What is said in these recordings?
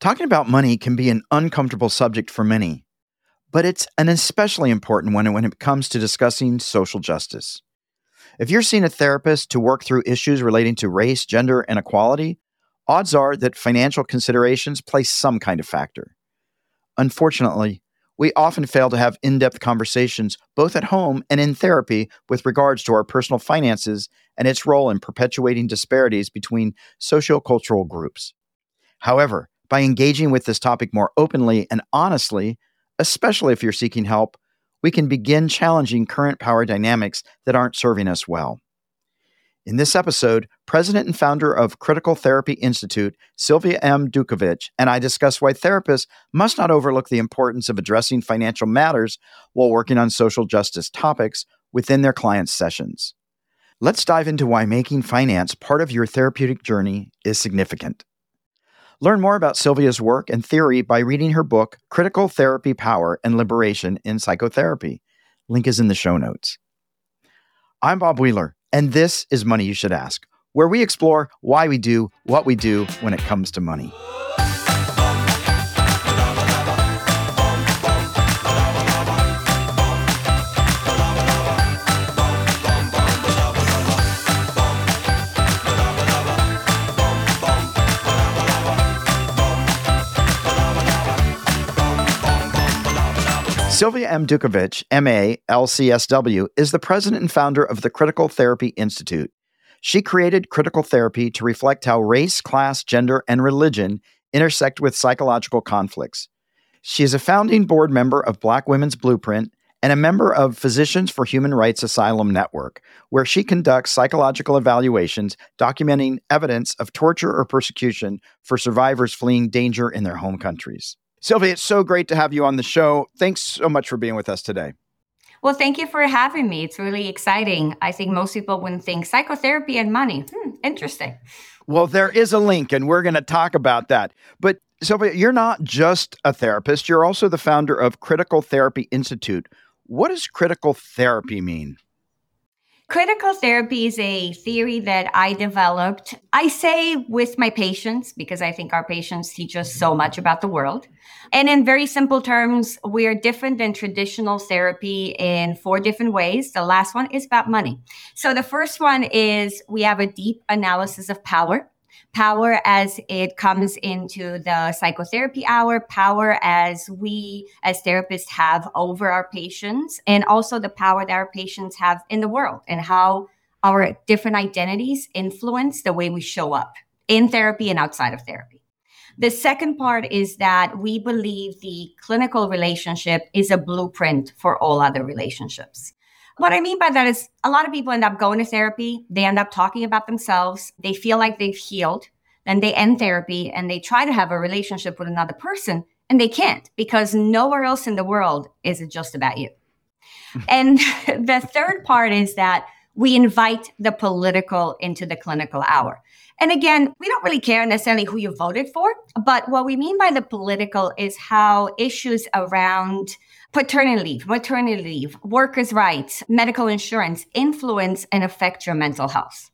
Talking about money can be an uncomfortable subject for many, but it's an especially important one when it comes to discussing social justice. If you're seeing a therapist to work through issues relating to race, gender, and equality, odds are that financial considerations play some kind of factor. Unfortunately, we often fail to have in depth conversations, both at home and in therapy, with regards to our personal finances and its role in perpetuating disparities between sociocultural groups. However, by engaging with this topic more openly and honestly, especially if you're seeking help, we can begin challenging current power dynamics that aren't serving us well. In this episode, president and founder of Critical Therapy Institute, Silvia M. Dutchevici, and I discuss why therapists must not overlook the importance of addressing financial matters while working on social justice topics within their clients' sessions. Let's dive into why making finance part of your therapeutic journey is significant. Learn more about Silvia's work and theory by reading her book, Critical Therapy Power and Liberation in Psychotherapy. Link is in the show notes. I'm Bob Wheeler, and this is Money You Should Ask, where we explore why we do what we do when it comes to money. Silvia M. Dutchevici, MA, LCSW, is the president and founder of the Critical Therapy Institute. She created critical therapy to reflect how race, class, gender, and religion intersect with psychological conflicts. She is a founding board member of Black Women's Blueprint and a member of Physicians for Human Rights Asylum Network, where she conducts psychological evaluations documenting evidence of torture or persecution for survivors fleeing danger in their home countries. Silvia, it's so great to have you on the show. Thanks so much for being with us today. Well, thank you for having me. It's really exciting. I think most people wouldn't think psychotherapy and money. Hmm, interesting. Well, there is a link, and we're going to talk about that. But Silvia, you're not just a therapist, you're also the founder of Critical Therapy Institute. What does critical therapy mean? Critical therapy is a theory that I developed. I say with my patients because I think our patients teach us so much about the world. And in very simple terms, we are different than traditional therapy in four different ways. The last one is about money. So the first one is we have a deep analysis of power power as it comes into the psychotherapy hour, power as we as therapists have over our patients, and also the power that our patients have in the world and how our different identities influence the way we show up in therapy and outside of therapy. The second part is that we believe the clinical relationship is a blueprint for all other relationships. What I mean by that is a lot of people end up going to therapy. They end up talking about themselves. They feel like they've healed. Then they end therapy and they try to have a relationship with another person and they can't because nowhere else in the world is it just about you. Hmm. and the third part is that we invite the political into the clinical hour. And again, we don't really care necessarily who you voted for, but what we mean by the political is how issues around paternity leave, maternity leave, workers' rights, medical insurance influence and affect your mental health.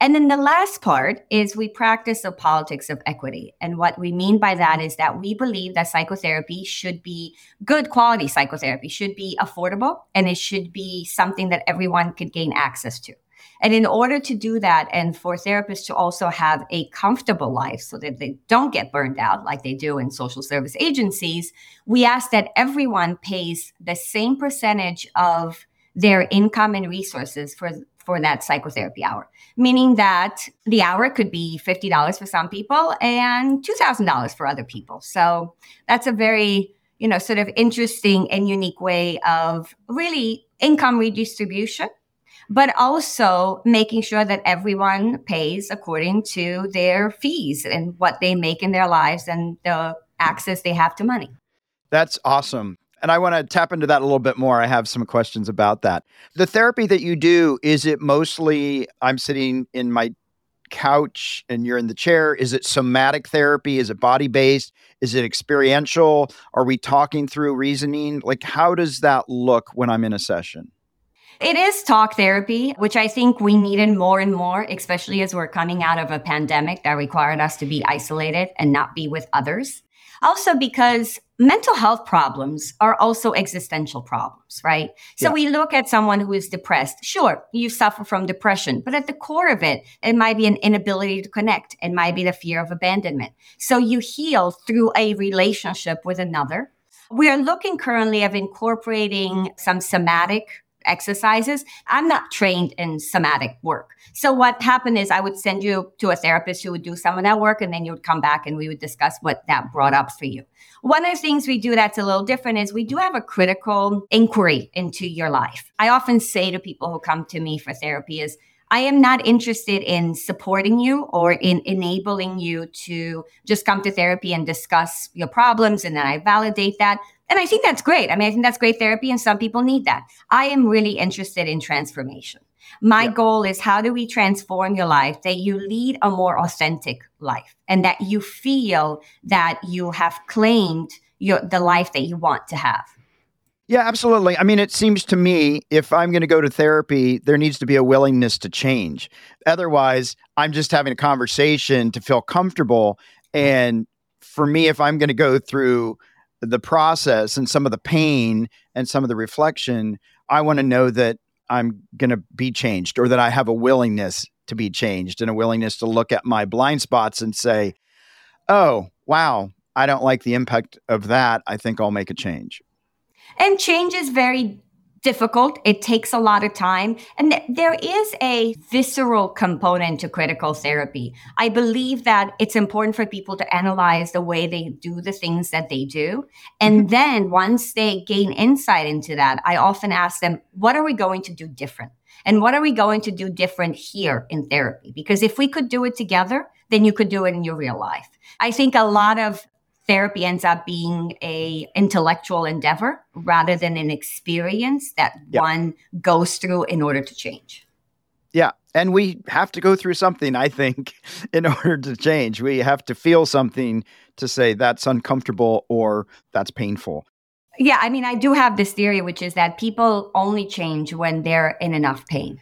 And then the last part is we practice the politics of equity. And what we mean by that is that we believe that psychotherapy should be good quality psychotherapy, should be affordable, and it should be something that everyone could gain access to. And in order to do that, and for therapists to also have a comfortable life so that they don't get burned out like they do in social service agencies, we ask that everyone pays the same percentage of their income and resources for for that psychotherapy hour, meaning that the hour could be $50 for some people and $2,000 for other people. So that's a very, you know, sort of interesting and unique way of really income redistribution but also making sure that everyone pays according to their fees and what they make in their lives and the access they have to money. That's awesome. And I want to tap into that a little bit more. I have some questions about that. The therapy that you do, is it mostly I'm sitting in my couch and you're in the chair? Is it somatic therapy? Is it body based? Is it experiential? Are we talking through reasoning? Like, how does that look when I'm in a session? It is talk therapy, which I think we needed more and more, especially as we're coming out of a pandemic that required us to be isolated and not be with others. Also, because mental health problems are also existential problems, right? So yeah. we look at someone who is depressed. Sure, you suffer from depression, but at the core of it, it might be an inability to connect. It might be the fear of abandonment. So you heal through a relationship with another. We are looking currently of incorporating some somatic exercises. I'm not trained in somatic work. So what happened is I would send you to a therapist who would do some of that work and then you would come back and we would discuss what that brought up for you. One of the things we do that's a little different is we do have a critical inquiry into your life. I often say to people who come to me for therapy is I am not interested in supporting you or in enabling you to just come to therapy and discuss your problems and then I validate that. And I think that's great. I mean, I think that's great therapy, and some people need that. I am really interested in transformation. My goal is how do we transform your life that you lead a more authentic life and that you feel that you have claimed your, the life that you want to have. Yeah, absolutely. I mean, it seems to me if I'm going to go to therapy, there needs to be a willingness to change. Otherwise, I'm just having a conversation to feel comfortable. And for me, if I'm going to go through the process and some of the pain and some of the reflection, I want to know that I'm going to be changed or that I have a willingness to be changed and a willingness to look at my blind spots and say, oh, wow, I don't like the impact of that. I think I'll make a change. And change is very difficult. It takes a lot of time. And th- there is a visceral component to critical therapy. I believe that it's important for people to analyze the way they do the things that they do. And mm-hmm. then once they gain insight into that, I often ask them, what are we going to do different? And what are we going to do different here in therapy? Because if we could do it together, then you could do it in your real life. I think a lot of therapy ends up being a intellectual endeavor rather than an experience that yep. one goes through in order to change. Yeah. And we have to go through something, I think, in order to change. We have to feel something to say that's uncomfortable or that's painful. Yeah. I mean, I do have this theory, which is that people only change when they're in enough pain.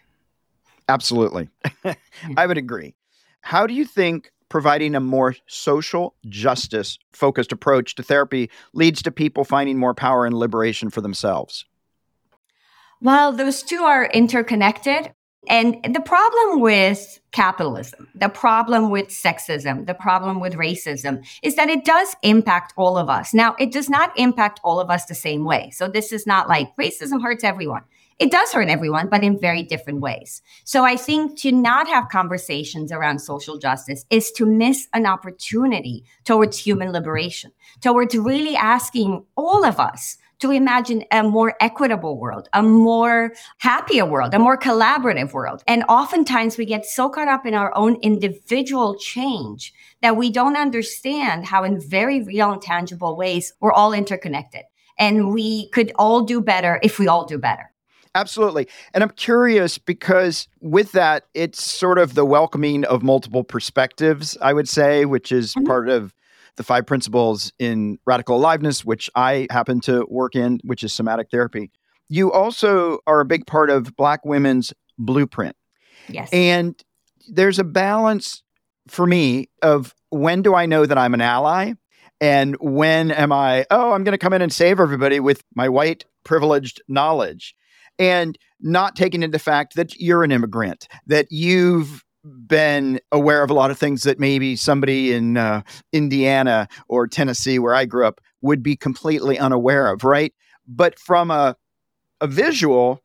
Absolutely. I would agree. How do you think providing a more social justice focused approach to therapy leads to people finding more power and liberation for themselves? Well, those two are interconnected. And the problem with capitalism, the problem with sexism, the problem with racism is that it does impact all of us. Now, it does not impact all of us the same way. So this is not like racism hurts everyone it does hurt everyone, but in very different ways. So I think to not have conversations around social justice is to miss an opportunity towards human liberation, towards really asking all of us to imagine a more equitable world, a more happier world, a more collaborative world. And oftentimes we get so caught up in our own individual change that we don't understand how in very real and tangible ways we're all interconnected. And we could all do better if we all do better. Absolutely. And I'm curious because with that, it's sort of the welcoming of multiple perspectives, I would say, which is mm-hmm. part of the five principles in radical aliveness, which I happen to work in, which is somatic therapy. You also are a big part of Black women's blueprint. Yes. And there's a balance for me of when do I know that I'm an ally? And when am I, oh, I'm going to come in and save everybody with my white privileged knowledge? And not taking into fact that you're an immigrant, that you've been aware of a lot of things that maybe somebody in uh, Indiana or Tennessee, where I grew up, would be completely unaware of, right? But from a, a visual,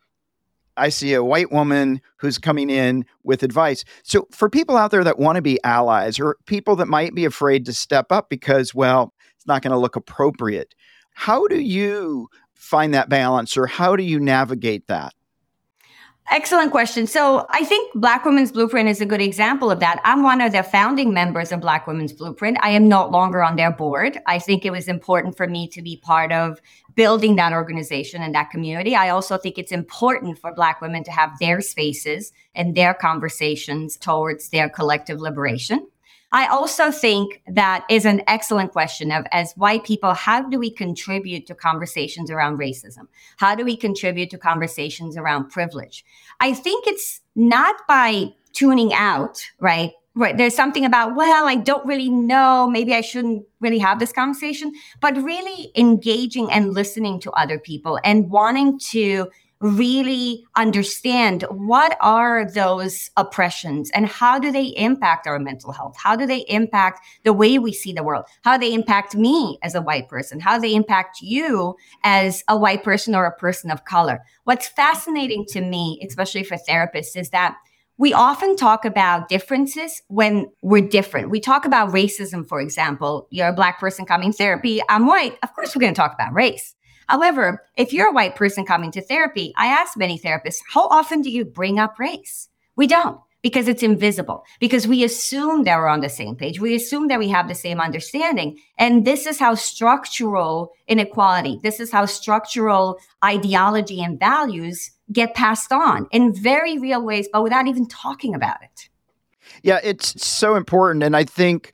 I see a white woman who's coming in with advice. So, for people out there that want to be allies or people that might be afraid to step up because, well, it's not going to look appropriate, how do you find that balance or how do you navigate that? Excellent question. So I think Black Women's Blueprint is a good example of that. I'm one of the founding members of Black Women's Blueprint. I am no longer on their board. I think it was important for me to be part of building that organization and that community. I also think it's important for Black women to have their spaces and their conversations towards their collective liberation. I also think that is an excellent question of as white people, how do we contribute to conversations around racism? How do we contribute to conversations around privilege? I think it's not by tuning out, right? Right. There's something about, well, I don't really know. Maybe I shouldn't really have this conversation, but really engaging and listening to other people and wanting to really understand what are those oppressions and how do they impact our mental health? How do they impact the way we see the world? How do they impact me as a white person? How they impact you as a white person or a person of color? What's fascinating to me, especially for therapists, is that we often talk about differences when we're different. We talk about racism, for example. You're a black person coming therapy. I'm white. Of course, we're going to talk about race. However, if you're a white person coming to therapy, I ask many therapists, how often do you bring up race? We don't because it's invisible, because we assume that we're on the same page. We assume that we have the same understanding. And this is how structural inequality, this is how structural ideology and values get passed on in very real ways, but without even talking about it. Yeah, it's so important. And I think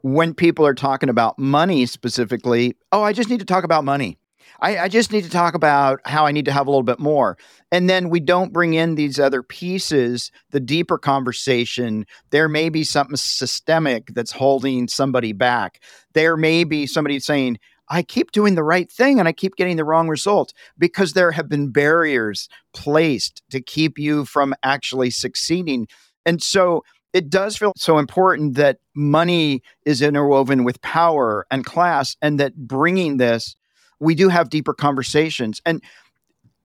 when people are talking about money specifically, oh, I just need to talk about money. I, I, just need to talk about how I need to have a little bit more. And then we don't bring in these other pieces, the deeper conversation. There may be something systemic that's holding somebody back. There may be somebody saying, I keep doing the right thing and I keep getting the wrong result because there have been barriers placed to keep you from actually succeeding. And so it does feel so important that money is interwoven with power and class and that bringing this we do have deeper conversations. And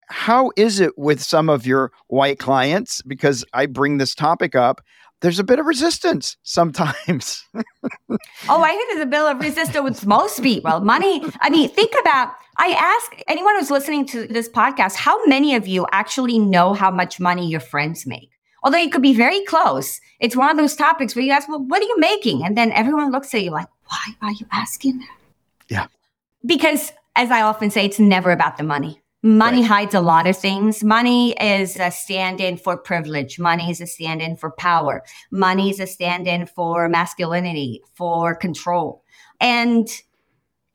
how is it with some of your white clients? Because I bring this topic up. There's a bit of resistance sometimes. oh, I think there's a bit of resistance with most people. Money, I mean, think about, I ask anyone who's listening to this podcast, how many of you actually know how much money your friends make? Although you could be very close. It's one of those topics where you ask, well, what are you making? And then everyone looks at you like, why are you asking that? Yeah. Because as I often say, it's never about the money. Money right. hides a lot of things. Money is a stand in for privilege. Money is a stand in for power. Money is a stand in for masculinity, for control. And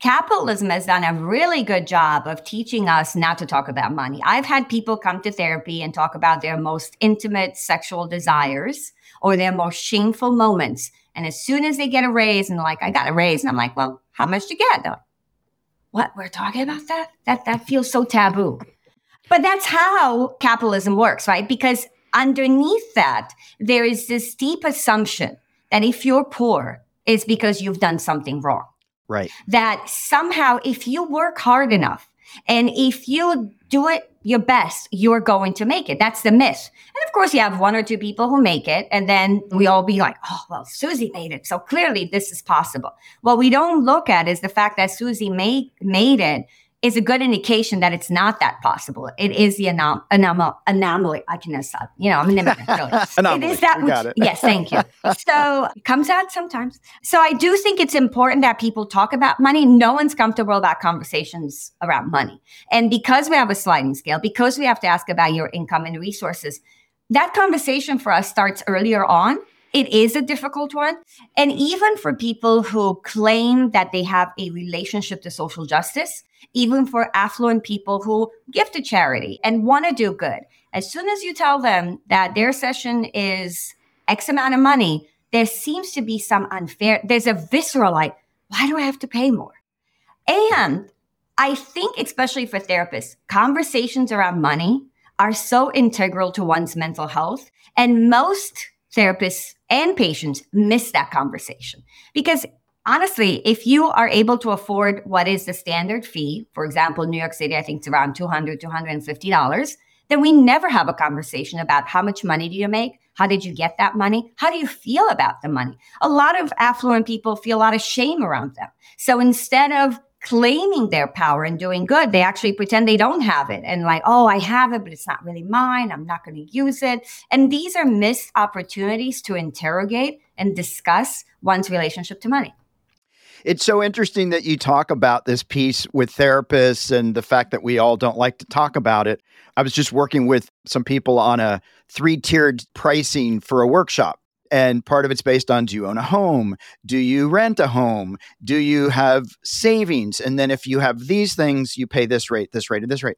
capitalism has done a really good job of teaching us not to talk about money. I've had people come to therapy and talk about their most intimate sexual desires or their most shameful moments. And as soon as they get a raise and like, I got a raise, and I'm like, well, how much do you get? Like, what? We're talking about that? That that feels so taboo. But that's how capitalism works right? Because underneath that there is this deep assumption that if you're poor it's because you've done something wrong. Right. That somehow if you work hard enough and if you do it your best, you're going to make it. That's the myth. And of course, you have one or two people who make it, and then we all be like, oh, well, Susie made it. So clearly this is possible. What we don't look at is the fact that Susie made, made it is a good indication that it's not that possible. It is the anom- anom- anomaly. I can up. You know, I'm an immigrant, really. anomaly. It is that which, it. yes, thank you. So it comes out sometimes. So I do think it's important that people talk about money. No one's comfortable about conversations around money. And because we have a sliding scale, because we have to ask about your income and resources, that conversation for us starts earlier on it is a difficult one. And even for people who claim that they have a relationship to social justice, even for affluent people who give to charity and want to do good, as soon as you tell them that their session is X amount of money, there seems to be some unfair, there's a visceral like, why do I have to pay more? And I think, especially for therapists, conversations around money are so integral to one's mental health. And most therapists and patients miss that conversation because honestly, if you are able to afford what is the standard fee, for example, New York City, I think it's around $200, $250, then we never have a conversation about how much money do you make? How did you get that money? How do you feel about the money? A lot of affluent people feel a lot of shame around them. So instead of claiming their power and doing good. They actually pretend they don't have it and like, oh, I have it, but it's not really mine. I'm not going to use it. And these are missed opportunities to interrogate and discuss one's relationship to money. It's so interesting that you talk about this piece with therapists and the fact that we all don't like to talk about it. I was just working with some people on a three tiered pricing for a workshop And part of it's based on do you own a home? Do you rent a home? Do you have savings? And then if you have these things, you pay this rate, this rate, and this rate.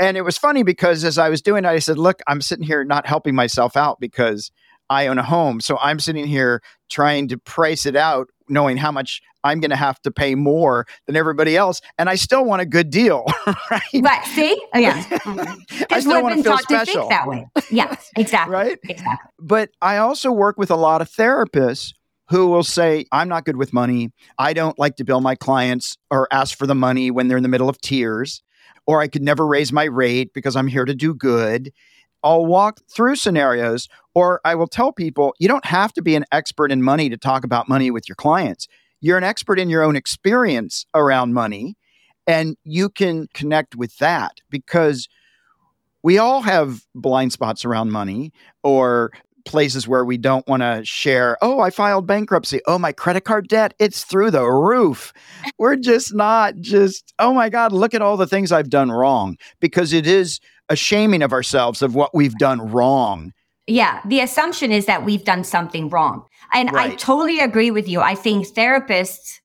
And it was funny because as I was doing it, I said, look, I'm sitting here not helping myself out because I own a home. So I'm sitting here trying to price it out, knowing how much I'm going to have to pay more than everybody else. And I still want a good deal, right? Right. See? Oh, yeah. I still want to feel special. To that way. Yes, exactly. right? Exactly. But I also work with a lot of therapists who will say, I'm not good with money. I don't like to bill my clients or ask for the money when they're in the middle of tears, or I could never raise my rate because I'm here to do good. I'll walk through scenarios or I will tell people you don't have to be an expert in money to talk about money with your clients. You're an expert in your own experience around money, and you can connect with that because we all have blind spots around money or places where we don't want to share, oh, I filed bankruptcy. Oh, my credit card debt, it's through the roof. We're just not just, oh my God, look at all the things I've done wrong because it is a shaming of ourselves of what we've done wrong. Yeah, the assumption is that we've done something wrong. And right. I totally agree with you. I think therapists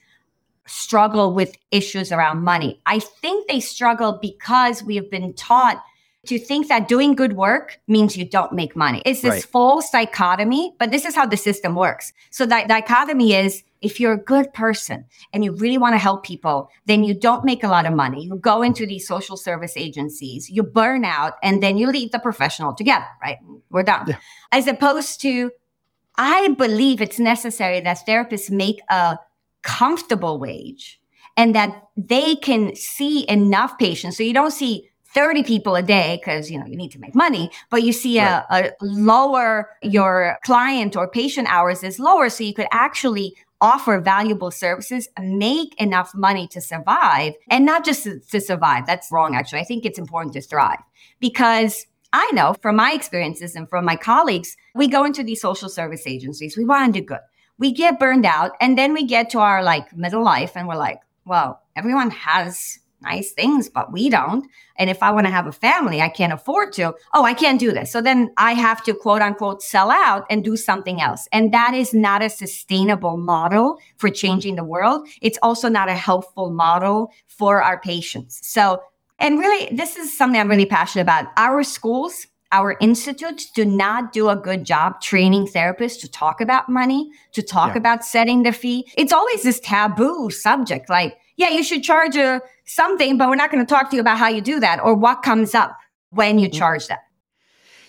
struggle with issues around money. I think they struggle because we have been taught to think that doing good work means you don't make money. It's this right. false dichotomy, but this is how the system works. So that dichotomy is if you're a good person and you really want to help people, then you don't make a lot of money. You go into these social service agencies, you burn out, and then you leave the professional together, right? We're done. Yeah. As opposed to, I believe it's necessary that therapists make a comfortable wage and that they can see enough patients. So you don't see 30 people a day because you know you need to make money but you see right. a, a, lower your client or patient hours is lower so you could actually offer valuable services, make enough money to survive and not just to, to survive. That's wrong, actually. I think it's important to thrive because I know from my experiences and from my colleagues, we go into these social service agencies, we want to do good. We get burned out and then we get to our like middle life and we're like, well, everyone has nice things, but we don't. And if I want to have a family, I can't afford to. Oh, I can't do this. So then I have to quote unquote sell out and do something else. And that is not a sustainable model for changing the world. It's also not a helpful model for our patients. So, and really, this is something I'm really passionate about. Our schools, our institutes do not do a good job training therapists to talk about money, to talk yeah. about setting the fee. It's always this taboo subject. Like, yeah, you should charge a something, but we're not going to talk to you about how you do that or what comes up when you mm-hmm. charge that.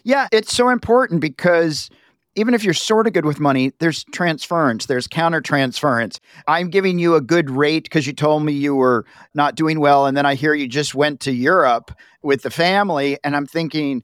Yeah, it's so important because even if you're sort of good with money, there's transference, there's counter transference. I'm giving you a good rate because you told me you were not doing well. And then I hear you just went to Europe with the family. And I'm thinking,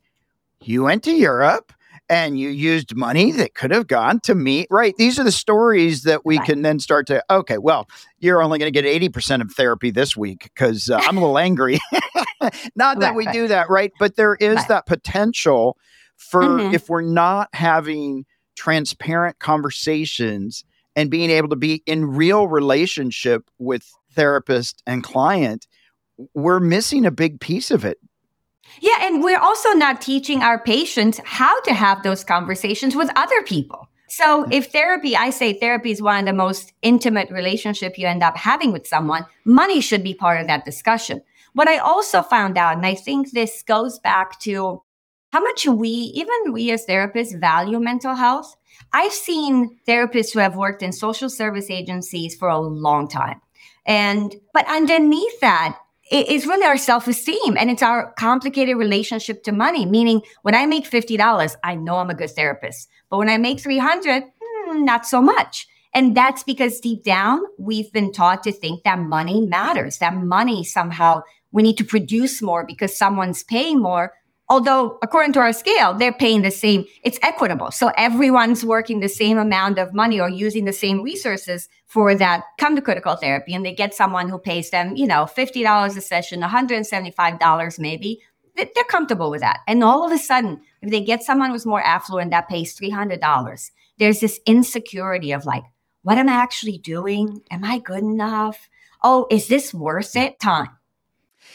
you went to Europe? And you used money that could have gone to me. Right. These are the stories that we right. can then start to, okay, well, you're only going to get 80% of therapy this week because uh, I'm a little angry. not that right, we right. do that, right? But there is that potential for mm-hmm. if we're not having transparent conversations and being able to be in real relationship with therapist and client, we're missing a big piece of it yeah, and we're also not teaching our patients how to have those conversations with other people. So mm-hmm. if therapy, I say therapy is one of the most intimate relationship you end up having with someone, money should be part of that discussion. What I also found out, and I think this goes back to how much we, even we as therapists, value mental health. I've seen therapists who have worked in social service agencies for a long time. And, but underneath that, it's really our self-esteem and it's our complicated relationship to money. Meaning when i make $50 i know i'm a good therapist. But when i make 300 hmm, not so much. And that's because deep down we've been taught to think that money matters that money somehow we need to produce more because someone's paying more although according to our scale they're paying the same it's equitable. So everyone's working the same amount of money or using the same resources for that come to critical therapy and they get someone who pays them you know $50 a session $175 maybe they're comfortable with that. And all of a sudden if they get someone who's more affluent that pays $300 there's this insecurity of like what am i actually doing? Am i good enough? Oh is this worth it? Time.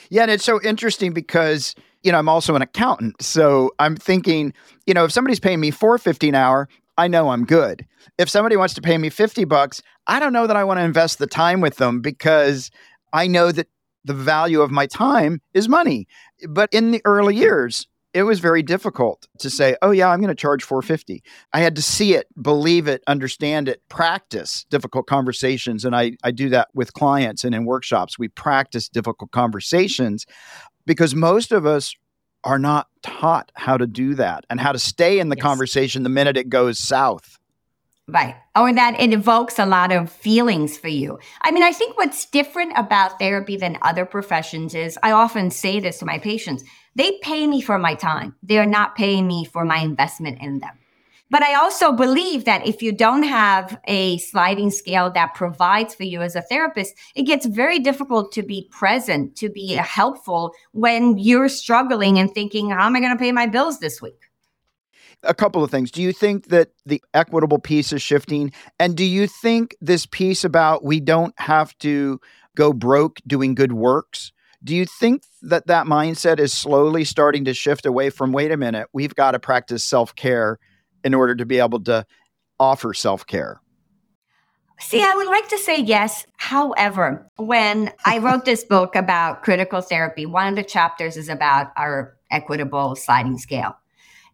Yeah and it's so interesting because you know, I'm also an accountant. So I'm thinking, you know, if somebody's paying me 450 an hour, I know I'm good. If somebody wants to pay me 50 bucks, I don't know that I want to invest the time with them because I know that the value of my time is money. But in the early years, it was very difficult to say, "Oh yeah, I'm going to charge 450." I had to see it, believe it, understand it, practice difficult conversations, and I I do that with clients and in workshops. We practice difficult conversations because most of us are not taught how to do that and how to stay in the yes. conversation the minute it goes south. Right. Oh, or that it evokes a lot of feelings for you. I mean, I think what's different about therapy than other professions is I often say this to my patients they pay me for my time, they are not paying me for my investment in them. But I also believe that if you don't have a sliding scale that provides for you as a therapist, it gets very difficult to be present, to be helpful when you're struggling and thinking, how am I going to pay my bills this week? A couple of things. Do you think that the equitable piece is shifting? And do you think this piece about we don't have to go broke doing good works? Do you think that that mindset is slowly starting to shift away from, wait a minute, we've got to practice self care in order to be able to offer self care? See, I would like to say yes. However, when I wrote this book about critical therapy, one of the chapters is about our equitable sliding scale.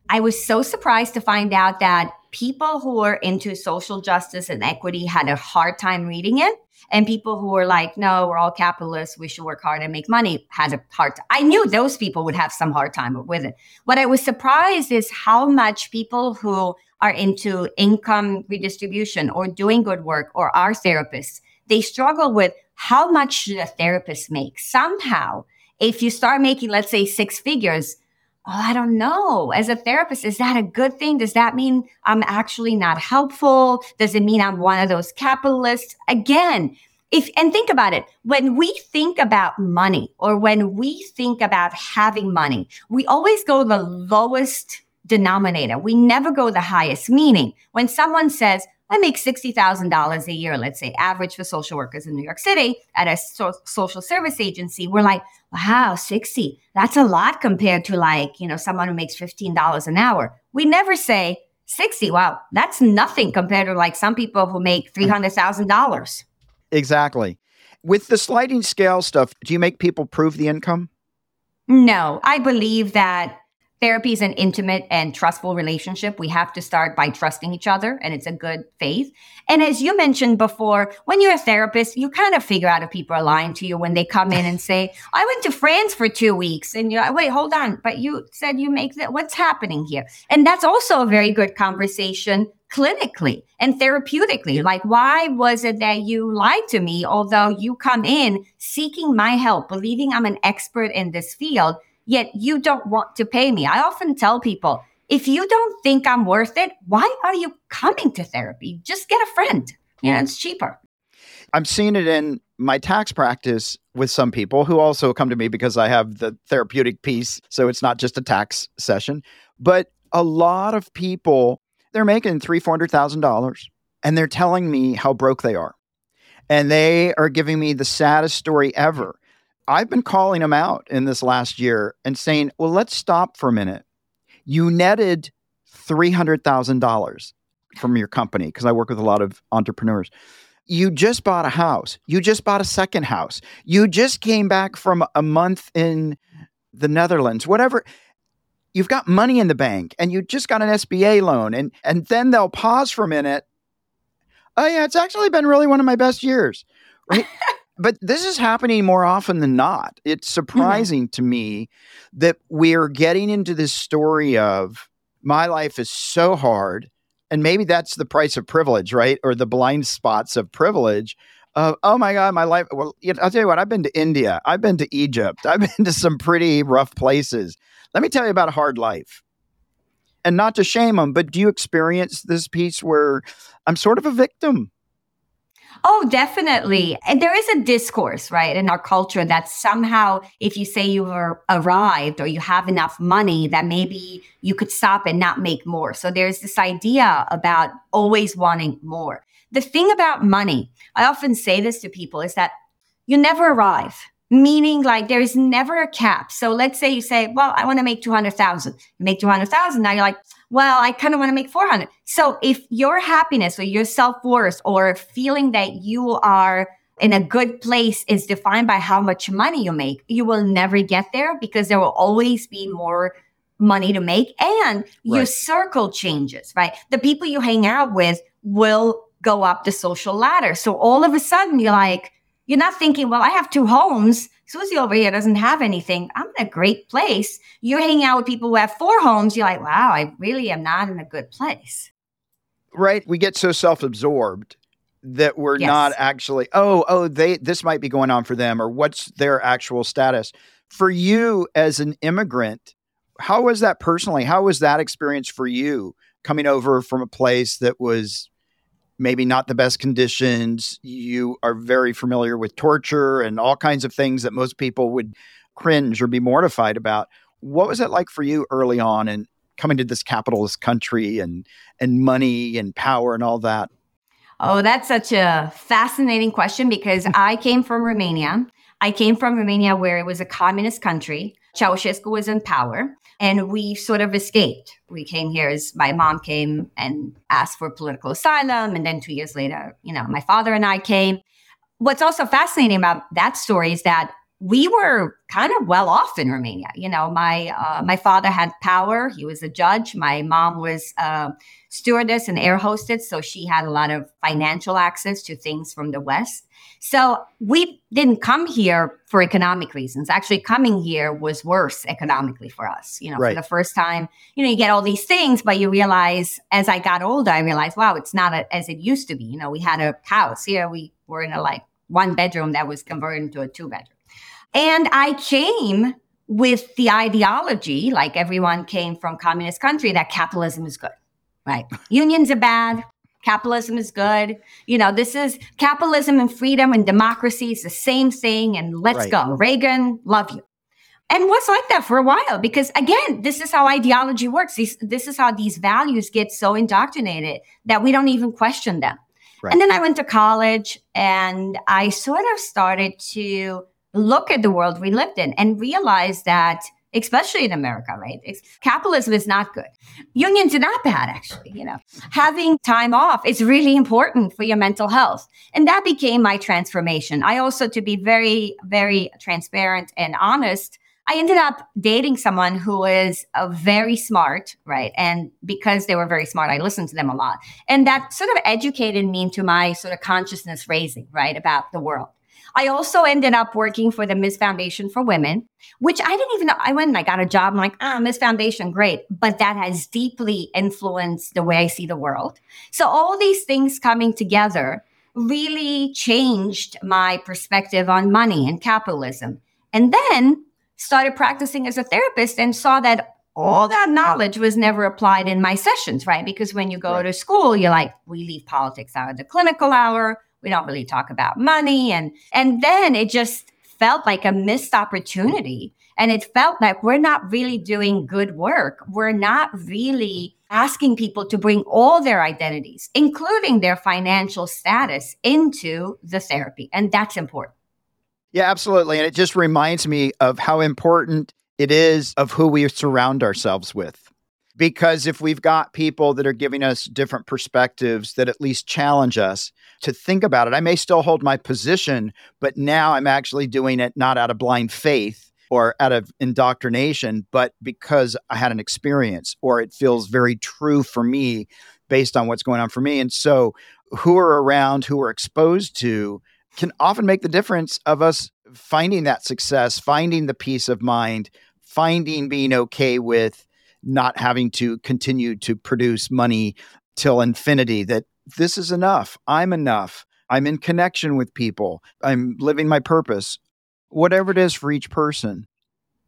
I was so surprised to find out that people who are into social justice and equity had a hard time reading it. And people who were like, no, we're all capitalists. We should work hard and make money had a hard time. I knew those people would have some hard time with it. What I was surprised is how much people who are into income redistribution or doing good work or are therapists, they struggle with how much should a therapist make? Somehow, if you start making, let's say, six figures, I don't know. As a therapist, is that a good thing? Does that mean I'm actually not helpful? Does it mean I'm one of those capitalists? Again, if and think about it when we think about money or when we think about having money we always go the lowest denominator we never go the highest meaning when someone says I make $60,000 a year, let's say, average for social workers in New York City at a so- social service agency. We're like, wow, 60. That's a lot compared to like, you know, someone who makes $15 an hour. We never say 60. Wow, that's nothing compared to like some people who make $300,000. Exactly. With the sliding scale stuff, do you make people prove the income? No, I believe that Therapy is an intimate and trustful relationship. We have to start by trusting each other, and it's a good faith. And as you mentioned before, when you're a therapist, you kind of figure out if people are lying to you when they come in and say, I went to France for two weeks. And you're like, wait, hold on. But you said you make that. What's happening here? And that's also a very good conversation clinically and therapeutically. Like, why was it that you lied to me, although you come in seeking my help, believing I'm an expert in this field? Yet you don't want to pay me. I often tell people, if you don't think I'm worth it, why are you coming to therapy? Just get a friend. You know, it's cheaper. I'm seeing it in my tax practice with some people who also come to me because I have the therapeutic piece. So it's not just a tax session. But a lot of people, they're making three, four hundred thousand dollars and they're telling me how broke they are. And they are giving me the saddest story ever I've been calling them out in this last year and saying, well, let's stop for a minute. You netted $300,000 from your company because I work with a lot of entrepreneurs. You just bought a house. You just bought a second house. You just came back from a month in the Netherlands, whatever. You've got money in the bank and you just got an SBA loan. And, and then they'll pause for a minute. Oh, yeah, it's actually been really one of my best years. Right. but this is happening more often than not. It's mm-hmm. surprising mm-hmm. to me that we're getting into this story of my life is so hard. And maybe that's the price of privilege, right? Or the blind spots of privilege. Of, oh my God, my life. Well, you know, I'll tell you what, I've been to India, I've been to Egypt, I've been to some pretty rough places. Let me tell you about a hard life. And not to shame them, but do you experience this piece where I'm sort of a victim? Oh, definitely. And there is a discourse, right, in our culture that somehow, if you say you've arrived or you have enough money, that maybe you could stop and not make more. So there's this idea about always wanting more. The thing about money, I often say this to people, is that you never arrive. Meaning like there is never a cap. So let's say you say, well, I want to make 200,000. You make 200,000. Now you're like, well, I kind of want to make 400. So if your happiness or your self-worth or feeling that you are in a good place is defined by how much money you make, you will never get there because there will always be more money to make and your circle changes, right? The people you hang out with will go up the social ladder. So all of a sudden you're like, you're not thinking, well, I have two homes. Susie over here doesn't have anything. I'm in a great place. You're hanging out with people who have four homes. You're like, wow, I really am not in a good place. Right. We get so self absorbed that we're yes. not actually, oh, oh, they this might be going on for them, or what's their actual status. For you as an immigrant, how was that personally? How was that experience for you coming over from a place that was maybe not the best conditions. You are very familiar with torture and all kinds of things that most people would cringe or be mortified about. What was it like for you early on and coming to this capitalist country and and money and power and all that? Oh, that's such a fascinating question because I came from Romania. I came from Romania where it was a communist country. Ceausescu was in power and we sort of escaped. We came here as my mom came and asked for political asylum. And then two years later, you know, my father and I came. What's also fascinating about that story is that we were kind of well off in Romania. You know, my uh, my father had power; he was a judge. My mom was a stewardess and air hostess, so she had a lot of financial access to things from the West. So we didn't come here for economic reasons. Actually, coming here was worse economically for us. You know, right. for the first time, you know, you get all these things, but you realize as I got older, I realized, wow, it's not a, as it used to be. You know, we had a house here; we were in a like one bedroom that was converted into a two bedroom. And I came with the ideology, like everyone came from communist country, that capitalism is good, right? Unions are bad. Capitalism is good. You know, this is capitalism and freedom and democracy is the same thing. And let's right. go. Reagan, love you. And was like that for a while because again, this is how ideology works. This, this is how these values get so indoctrinated that we don't even question them. Right. And then I went to college and I sort of started to look at the world we lived in and realize that especially in America, right? It's, capitalism is not good. Unions are not bad, actually. You know, having time off is really important for your mental health, and that became my transformation. I also, to be very, very transparent and honest, I ended up dating someone who was uh, very smart, right? And because they were very smart, I listened to them a lot, and that sort of educated me into my sort of consciousness raising, right, about the world. I also ended up working for the Ms. Foundation for Women, which I didn't even know. I went and I got a job. I'm like, ah, Ms. Foundation, great. But that has deeply influenced the way I see the world. So all these things coming together really changed my perspective on money and capitalism. And then started practicing as a therapist and saw that all that knowledge was never applied in my sessions, right? Because when you go right. to school, you're like, we leave politics out of the clinical hour we don't really talk about money. And and then it just felt like a missed opportunity. And it felt like we're not really doing good work. We're not really asking people to bring all their identities including their financial status into the therapy. And that's important. Yeah absolutely. And it just reminds me of how important it is of who we surround ourselves with because if we've got people that are giving us different perspectives that at least challenge us to think about it, I may still hold my position, but now I'm actually doing it not out of blind faith or out of indoctrination, but because I had an experience or it feels very true for me based on what's going on for me. And so, who are around, who are exposed to, can often make the difference of us finding that success, finding the peace of mind, finding being okay with not having to continue to produce money till infinity, that this is enough. I'm enough. I'm in connection with people. I'm living my purpose, whatever it is for each person.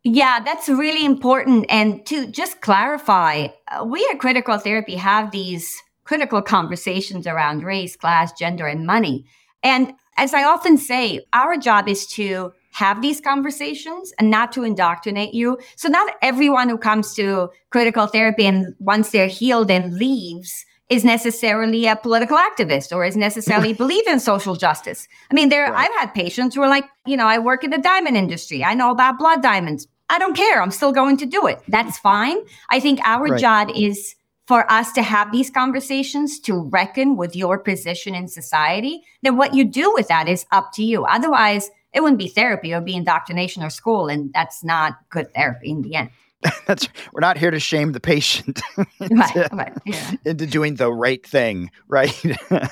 Yeah, that's really important. And to just clarify, uh, we at Critical Therapy have these critical conversations around race, class, gender, and money. And as I often say, our job is to have these conversations and not to indoctrinate you. So not everyone who comes to critical therapy and once they're healed and leaves is necessarily a political activist or is necessarily believe in social justice. I mean, there right. I've had patients who are like, you know, I work in the diamond industry. I know about blood diamonds. I don't care. I'm still going to do it. That's fine. I think our right. job is for us to have these conversations to reckon with your position in society. Then what you do with that is up to you. Otherwise, it wouldn't be therapy. It would be indoctrination or school. And that's not good therapy in the end. That's we're not here to shame the patient into, right, right, yeah. into doing the right thing, right?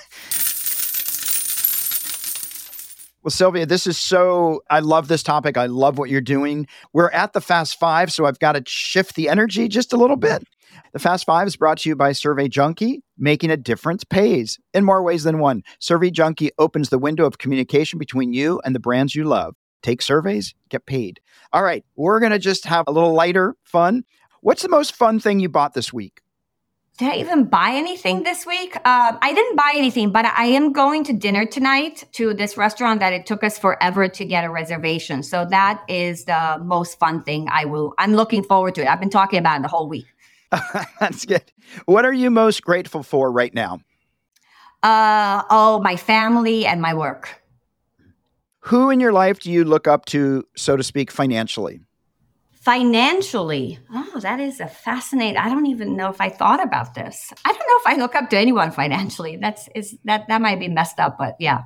Well, Silvia, this is so, I love this topic. I love what you're doing. We're at the Fast Five, so I've got to shift the energy just a little bit. The Fast Five is brought to you by Survey Junkie. Making a difference pays in more ways than one. Survey Junkie opens the window of communication between you and the brands you love. Take surveys, get paid. All right, we're going to just have a little lighter fun. What's the most fun thing you bought this week? Did I even buy anything this week? Uh, I didn't buy anything, but I am going to dinner tonight to this restaurant that it took us forever to get a reservation. So that is the most fun thing I will. I'm looking forward to it. I've been talking about it the whole week. That's good. What are you most grateful for right now? Uh, oh, my family and my work. Who in your life do you look up to, so to speak, financially? Financially, oh, that is a fascinating. I don't even know if I thought about this. I don't know if I look up to anyone financially. That's is that that might be messed up, but yeah.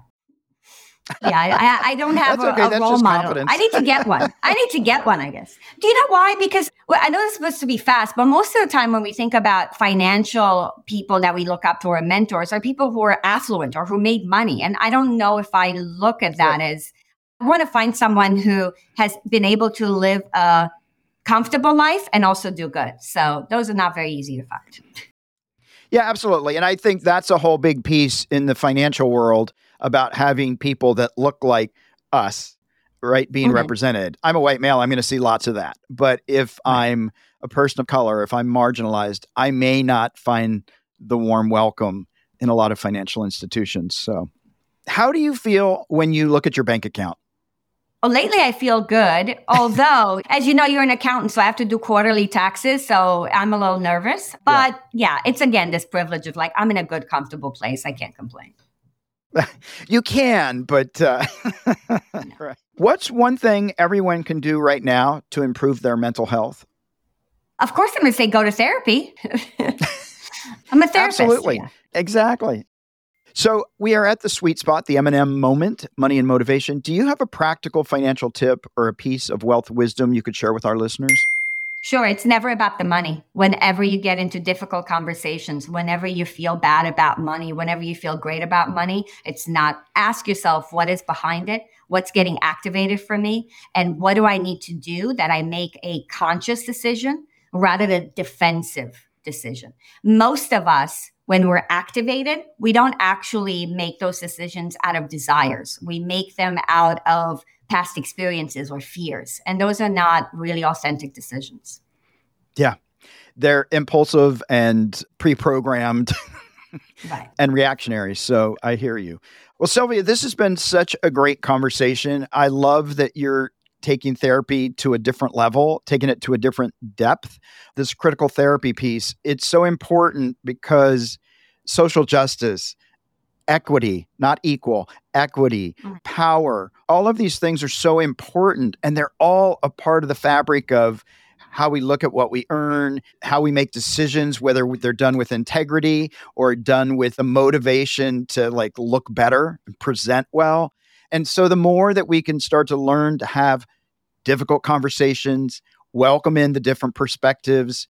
Yeah, I, I don't have a, okay. a role model. Confidence. I need to get one. I need to get one, I guess. Do you know why? Because well, I know it's supposed to be fast, but most of the time when we think about financial people that we look up to or mentors are people who are affluent or who made money. And I don't know if I look at that as I want to find someone who has been able to live a comfortable life and also do good. So those are not very easy to find. Yeah, absolutely. And I think that's a whole big piece in the financial world about having people that look like us, right, being mm-hmm. represented. I'm a white male, I'm going to see lots of that. But if right. I'm a person of color, if I'm marginalized, I may not find the warm welcome in a lot of financial institutions. So, how do you feel when you look at your bank account? Well, lately I feel good. Although, as you know, you're an accountant, so I have to do quarterly taxes. So I'm a little nervous. But yeah, yeah it's again this privilege of like, I'm in a good, comfortable place. I can't complain. you can, but uh, no. what's one thing everyone can do right now to improve their mental health? Of course, I'm going to say go to therapy. I'm a therapist. Absolutely. Yeah. Exactly. So we are at the sweet spot, the M&M moment, money and motivation. Do you have a practical financial tip or a piece of wealth wisdom you could share with our listeners? Sure, it's never about the money. Whenever you get into difficult conversations, whenever you feel bad about money, whenever you feel great about money, it's not ask yourself what is behind it, what's getting activated for me, and what do I need to do that I make a conscious decision rather than defensive decision. Most of us when we're activated, we don't actually make those decisions out of desires. We make them out of past experiences or fears. And those are not really authentic decisions. Yeah. They're impulsive and pre programmed right. and reactionary. So I hear you. Well, Silvia, this has been such a great conversation. I love that you're taking therapy to a different level, taking it to a different depth. This critical therapy piece, it's so important because social justice, equity, not equal, equity, mm. power, all of these things are so important and they're all a part of the fabric of how we look at what we earn, how we make decisions, whether they're done with integrity or done with a motivation to like look better and present well. And so the more that we can start to learn to have difficult conversations, welcome in the different perspectives,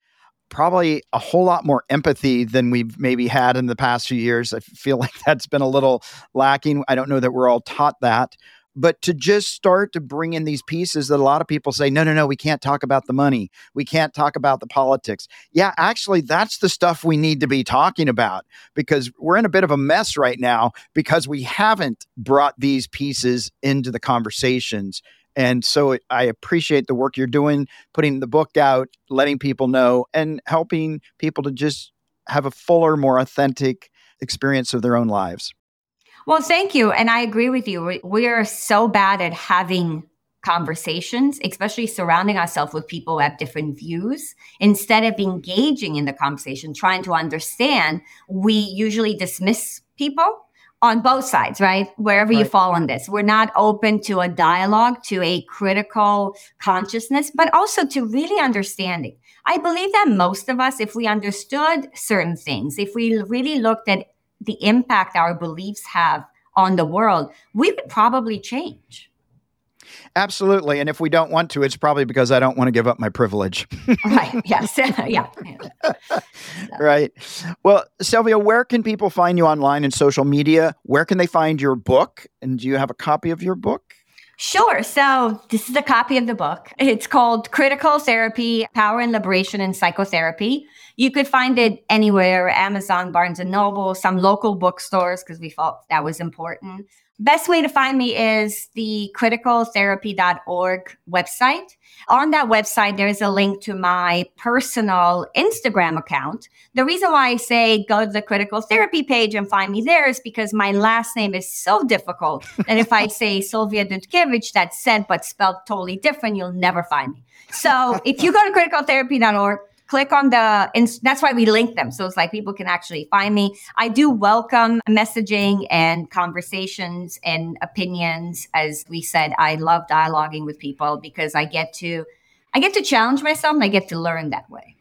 probably a whole lot more empathy than we've maybe had in the past few years. I feel like that's been a little lacking. I don't know that we're all taught that. But to just start to bring in these pieces that a lot of people say, no, no, no, we can't talk about the money. We can't talk about the politics. Yeah, actually, that's the stuff we need to be talking about because we're in a bit of a mess right now because we haven't brought these pieces into the conversations and so I appreciate the work you're doing, putting the book out, letting people know, and helping people to just have a fuller, more authentic experience of their own lives. Well, thank you. And I agree with you. We are so bad at having conversations, especially surrounding ourselves with people who have different views, instead of engaging in the conversation, trying to understand, we usually dismiss people on both sides, right? Wherever right. you fall on this. We're not open to a dialogue, to a critical consciousness, but also to really understanding. I believe that most of us, if we understood certain things, if we really looked at the impact our beliefs have on the world, we would probably change. Absolutely. And if we don't want to, it's probably because I don't want to give up my privilege. right. Yes. yeah. Right. Well, Silvia, where can people find you online and social media? Where can they find your book? And do you have a copy of your book? Sure. So this is a copy of the book. It's called Critical Therapy, Power and Liberation in Psychotherapy. You could find it anywhere, Amazon, Barnes and Noble, some local bookstores, because we felt that was important. Best way to find me is the criticaltherapy.org website. On that website, there's a link to my personal Instagram account. The reason why I say go to the critical therapy page and find me there is because my last name is so difficult that if I say Silvia Dutchevici, that's said but spelled totally different, you'll never find me. So if you go to criticaltherapy.org, click on the and that's why we link them so it's like people can actually find me i do welcome messaging and conversations and opinions as we said i love dialoguing with people because i get to i get to challenge myself and i get to learn that way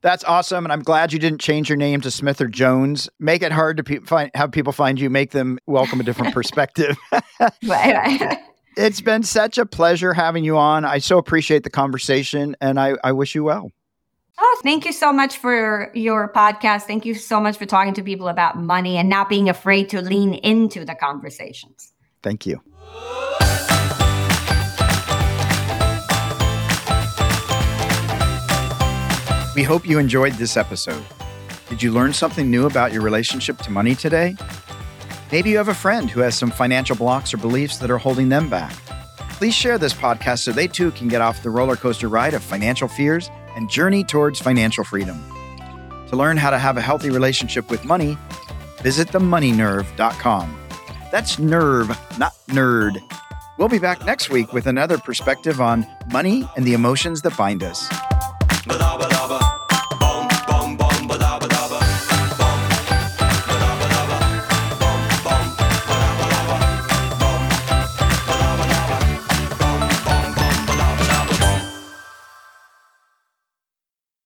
that's awesome, and I'm glad you didn't change your name to Smith or Jones. Make it hard to pe- find, have people find you. Make them welcome a different perspective. right, right. It's been such a pleasure having you on. I so appreciate the conversation, and I, I wish you well. Oh, thank you so much for your podcast. Thank you so much for talking to people about money and not being afraid to lean into the conversations. Thank you. We hope you enjoyed this episode. Did you learn something new about your relationship to money today? Maybe you have a friend who has some financial blocks or beliefs that are holding them back. Please share this podcast so they too can get off the roller coaster ride of financial fears and journey towards financial freedom. To learn how to have a healthy relationship with money, visit themoneynerve.com. That's nerve, not nerd. We'll be back next week with another perspective on money and the emotions that bind us.